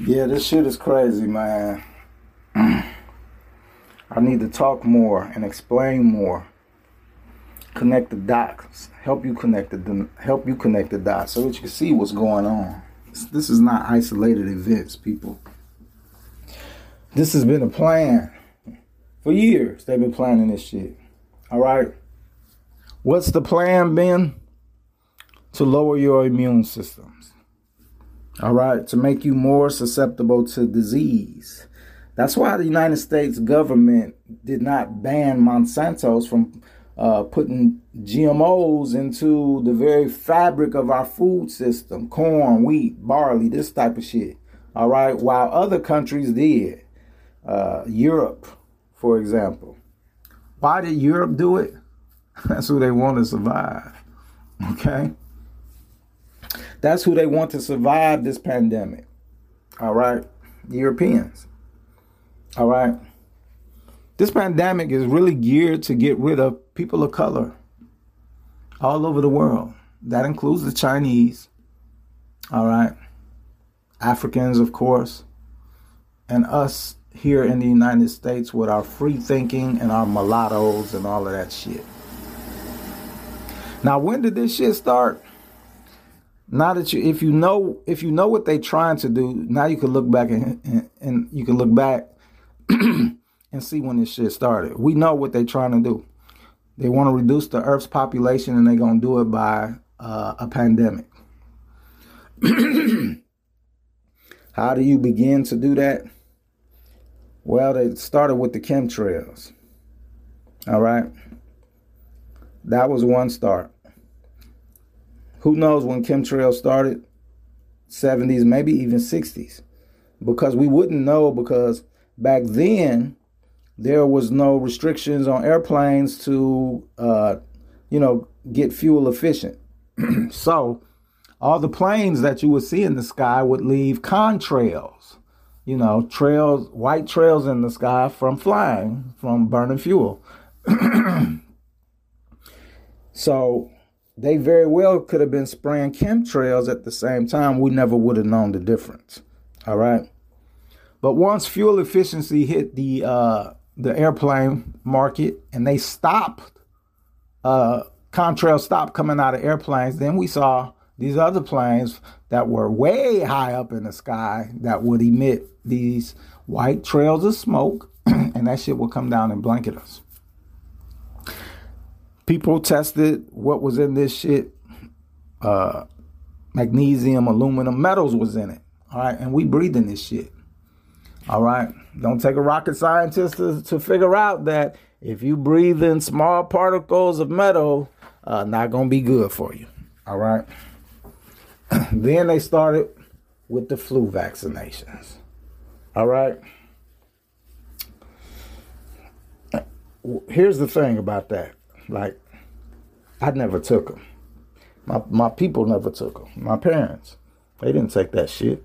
Yeah, this shit is crazy, man. I need to talk more and explain more. Connect the dots. Help you connect the help you connect the dots so that you can see what's going on. This is not isolated events, people. This has been a plan for years. They've been planning this shit. All right. What's the plan been? To lower your immune systems. All right. To make you more susceptible to disease. That's why the United States government did not ban Monsanto's from uh, putting GMOs into the very fabric of our food system corn, wheat, barley, this type of shit. All right. While other countries did. Uh, Europe, for example. Why did Europe do it? That's who they want to survive. Okay? That's who they want to survive this pandemic. All right? Europeans. All right? This pandemic is really geared to get rid of people of color all over the world. That includes the Chinese. All right? Africans, of course. And us here in the United States with our free thinking and our mulattoes and all of that shit. Now, when did this shit start? Now that you, if you know, if you know what they're trying to do, now you can look back and, and, and you can look back and see when this shit started. We know what they're trying to do. They want to reduce the Earth's population, and they're gonna do it by uh, a pandemic. How do you begin to do that? Well, they started with the chemtrails. All right. That was one start. Who knows when chemtrails started? 70s, maybe even 60s. Because we wouldn't know because back then there was no restrictions on airplanes to uh, you know, get fuel efficient. so all the planes that you would see in the sky would leave contrails you know, trails, white trails in the sky from flying, from burning fuel. so they very well could have been spraying chemtrails at the same time. We never would have known the difference. All right. But once fuel efficiency hit the uh, the airplane market and they stopped, uh, contrails stopped coming out of airplanes, then we saw these other planes that were way high up in the sky that would emit these white trails of smoke, and that shit would come down and blanket us. People tested what was in this shit. Uh, magnesium, aluminum, metals was in it. All right, and we breathing this shit. All right, don't take a rocket scientist to, to figure out that if you breathe in small particles of metal, uh, not gonna be good for you. All right. then they started with the flu vaccinations. All right. Here's the thing about that. Like, I never took them. My my people never took them. My parents, they didn't take that shit.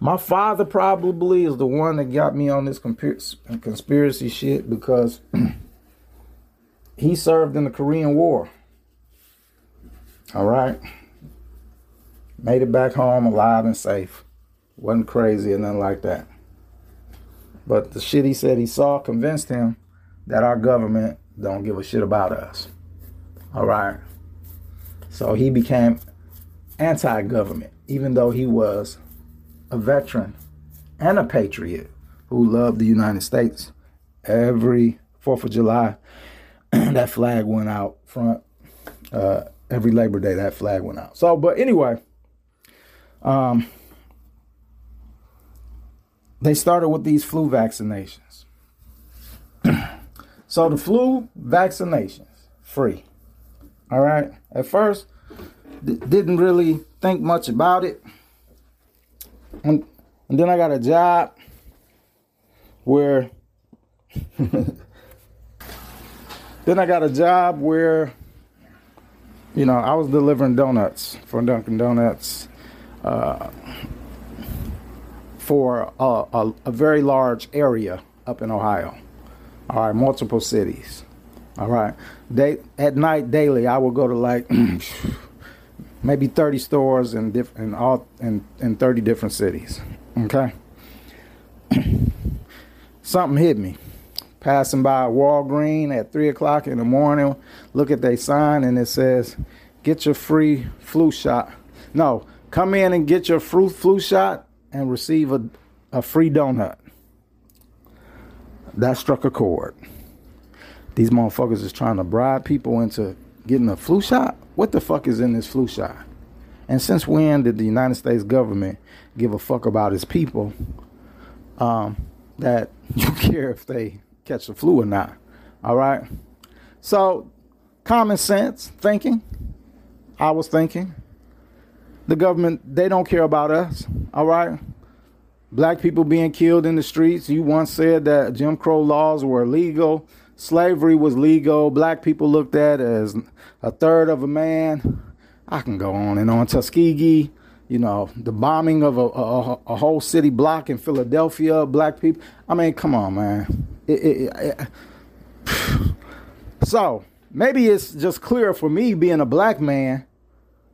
My father probably is the one that got me on this conspiracy shit because he served in the Korean War. All right. Made it back home alive and safe. Wasn't crazy or nothing like that. But the shit he said he saw convinced him that our government don't give a shit about us. All right. So he became anti government, even though he was a veteran and a patriot who loved the United States. Every 4th of July, that flag went out front. Uh, every Labor Day, that flag went out. So, but anyway, um, they started with these flu vaccinations. So the flu vaccinations, free. All right. At first, d- didn't really think much about it. And, and then I got a job where then I got a job where you know I was delivering donuts for Dunkin' Donuts uh, for a, a, a, very large area up in Ohio. All right, multiple cities. All right, they, at night daily, I will go to like maybe 30 stores in different in all in, in 30 different cities. Okay. Something hit me. Passing by Walgreen at three o'clock in the morning, look at their sign and it says, "Get your free flu shot." No, come in and get your flu flu shot and receive a, a free donut. That struck a chord. These motherfuckers is trying to bribe people into getting a flu shot. What the fuck is in this flu shot? And since when did the United States government give a fuck about its people um, that you care if they catch the flu or not? All right. So, common sense thinking. I was thinking. The government, they don't care about us. All right. Black people being killed in the streets. You once said that Jim Crow laws were illegal slavery was legal, black people looked at as a third of a man. I can go on and on. Tuskegee, you know, the bombing of a, a, a whole city block in Philadelphia, black people. I mean, come on, man. It, it, it, so maybe it's just clearer for me being a black man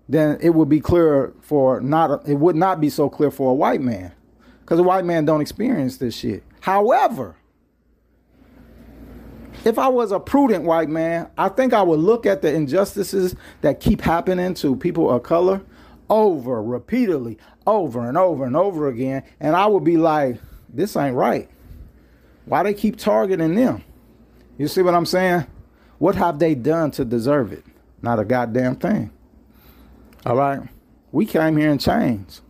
than it would be clearer for not it would not be so clear for a white man because a white man don't experience this shit however if I was a prudent white man, I think I would look at the injustices that keep happening to people of color over repeatedly, over and over and over again, and I would be like, this ain't right. Why they keep targeting them? You see what I'm saying? What have they done to deserve it? Not a goddamn thing. All right? We came here in changed.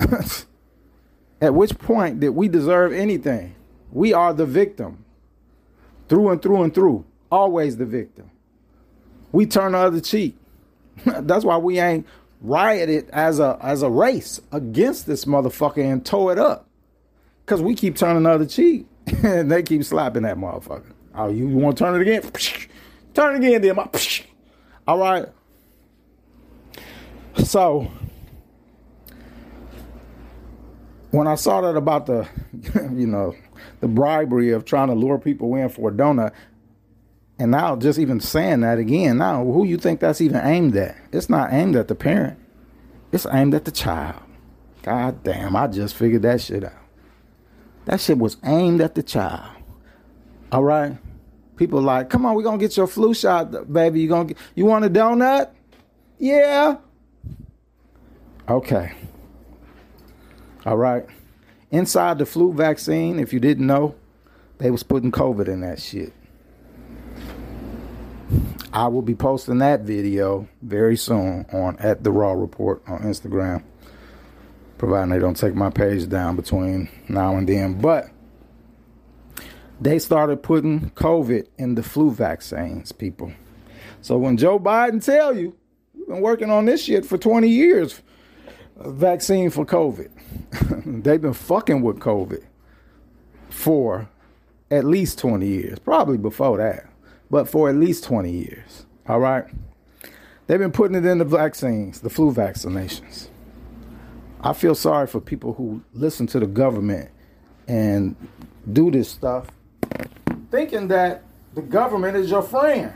At which point did we deserve anything? We are the victim through and through and through. Always the victim. We turn the other cheek. That's why we ain't rioted as a as a race against this motherfucker and tow it up. Cause we keep turning the other cheek and they keep slapping that motherfucker. Oh, you, you want to turn it again? Turn it again, then. All right. So when I saw that about the, you know, the bribery of trying to lure people in for a donut. And now, just even saying that again, now who you think that's even aimed at? It's not aimed at the parent. It's aimed at the child. God damn, I just figured that shit out. That shit was aimed at the child. All right? People like, come on, we're gonna get your flu shot, baby. You gonna get, you want a donut? Yeah. Okay. All right. Inside the flu vaccine, if you didn't know, they was putting COVID in that shit. I will be posting that video very soon on at the Raw Report on Instagram, providing they don't take my page down between now and then. But they started putting COVID in the flu vaccines, people. So when Joe Biden tell you, we've been working on this shit for 20 years, vaccine for COVID. They've been fucking with COVID for at least 20 years, probably before that, but for at least 20 years. All right. They've been putting it in the vaccines, the flu vaccinations. I feel sorry for people who listen to the government and do this stuff thinking that the government is your friend.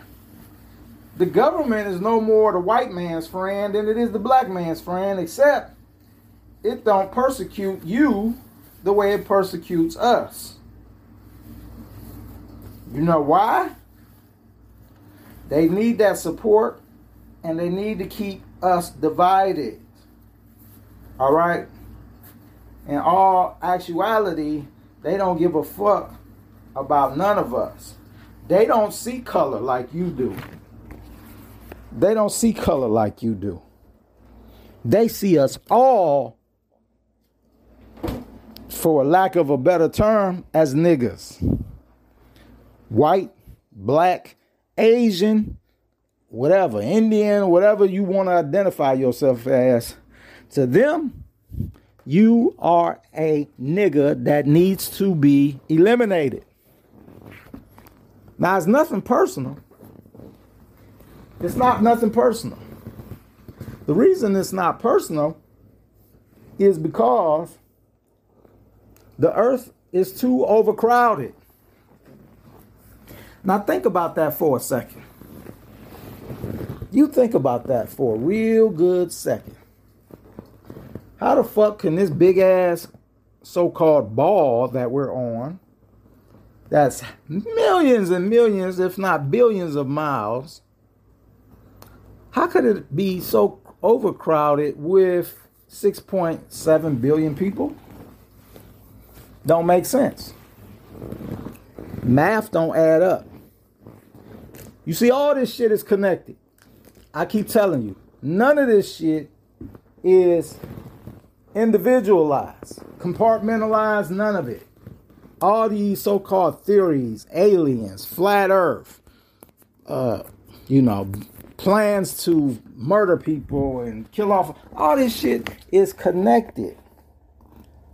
The government is no more the white man's friend than it is the black man's friend, except it don't persecute you the way it persecutes us. You know why? They need that support and they need to keep us divided. All right? In all actuality, they don't give a fuck about none of us. They don't see color like you do. They don't see color like you do. They see us all for lack of a better term, as niggas. White, black, Asian, whatever, Indian, whatever you want to identify yourself as. To them, you are a nigga that needs to be eliminated. Now, it's nothing personal. It's not nothing personal. The reason it's not personal is because the earth is too overcrowded. Now, think about that for a second. You think about that for a real good second. How the fuck can this big ass so called ball that we're on, that's millions and millions, if not billions of miles, how could it be so overcrowded with 6.7 billion people? Don't make sense. Math don't add up. You see, all this shit is connected. I keep telling you, none of this shit is individualized, compartmentalized, none of it. All these so called theories, aliens, flat earth, uh, you know, plans to murder people and kill off, all this shit is connected.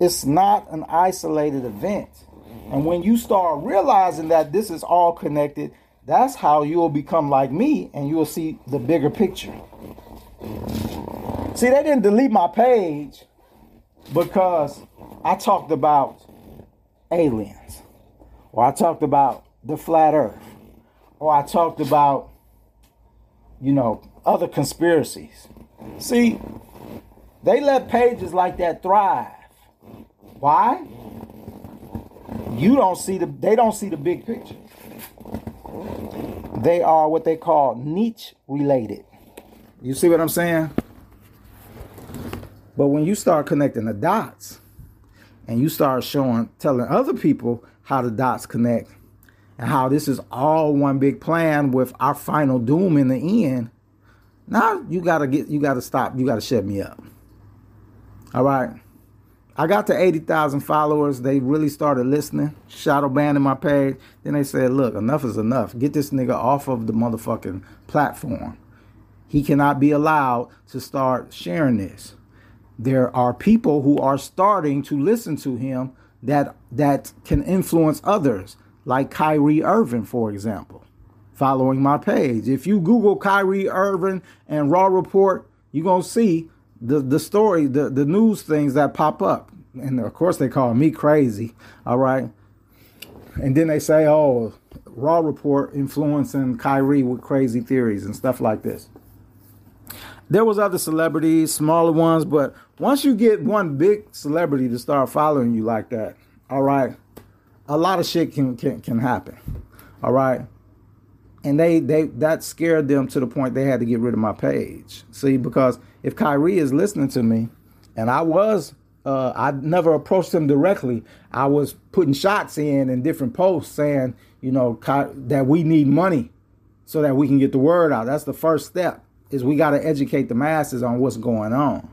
It's not an isolated event. And when you start realizing that this is all connected, that's how you'll become like me and you'll see the bigger picture. See, they didn't delete my page because I talked about aliens, or I talked about the flat earth, or I talked about, you know, other conspiracies. See, they let pages like that thrive. Why? You don't see the they don't see the big picture. They are what they call niche related. You see what I'm saying? But when you start connecting the dots and you start showing, telling other people how the dots connect and how this is all one big plan with our final doom in the end, now you gotta get, you gotta stop, you gotta shut me up. All right. I got to 80,000 followers. They really started listening, shadow banning my page. Then they said, look, enough is enough. Get this nigga off of the motherfucking platform. He cannot be allowed to start sharing this there are people who are starting to listen to him that that can influence others, like Kyrie Irving, for example, following my page. If you Google Kyrie Irving and Raw Report, you're gonna see the, the story, the, the news things that pop up. And of course they call me crazy. All right. And then they say, oh, Raw Report influencing Kyrie with crazy theories and stuff like this there was other celebrities, smaller ones, but once you get one big celebrity to start following you like that, all right, a lot of shit can can, can happen. All right. And they they that scared them to the point they had to get rid of my page. See, because if Kyrie is listening to me, and I was uh, I never approached him directly. I was putting shots in in different posts saying, you know, that we need money so that we can get the word out. That's the first step is we got to educate the masses on what's going on.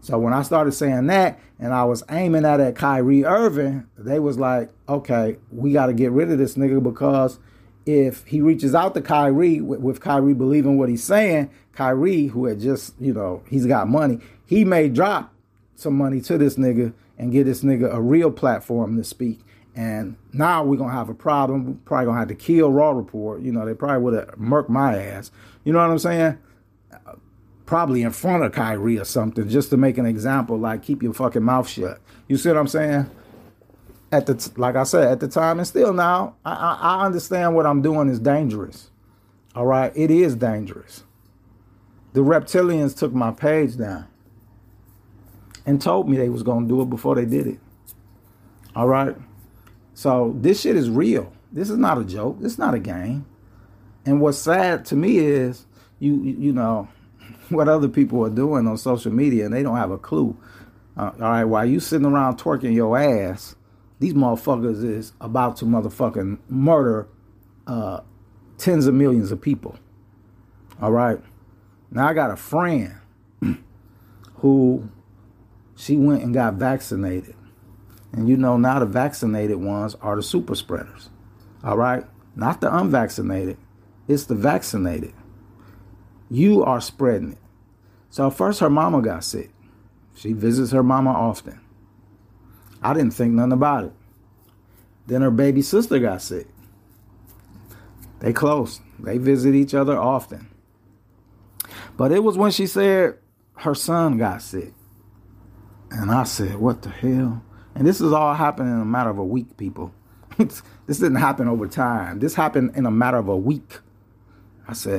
So when I started saying that and I was aiming at at Kyrie Irving, they was like, okay, we got to get rid of this nigga because if he reaches out to Kyrie with, with, Kyrie believing what he's saying, Kyrie, who had just, you know, he's got money, he may drop some money to this nigga and get this nigga a real platform to speak. And now we're gonna have a problem. We're probably gonna have to kill Raw Report. You know, they probably would have murked my ass. You know what I'm saying? probably in front of Kyrie or something, just to make an example, like keep your fucking mouth shut. You see what I'm saying? At the t- like I said, at the time and still now, I, I, I understand what I'm doing is dangerous. All right, it is dangerous. The reptilians took my page down and told me they was gonna do it before they did it. All right, so this shit is real. This is not a joke. It's not a game. And what's sad to me is you you know what other people are doing on social media and they don't have a clue. Uh, all right, while you sitting around twerking your ass, these motherfuckers is about to motherfucking murder uh, tens of millions of people. All right. Now I got a friend who she went and got vaccinated. And you know now the vaccinated ones are the super spreaders. All right? Not the unvaccinated. It's the vaccinated. You are spreading it. So first her mama got sick. She visits her mama often. I didn't think nothing about it. Then her baby sister got sick. They close. They visit each other often. But it was when she said her son got sick. And I said, what the hell? And this is all happening in a matter of a week, people. this didn't happen over time. This happened in a matter of a week. I said,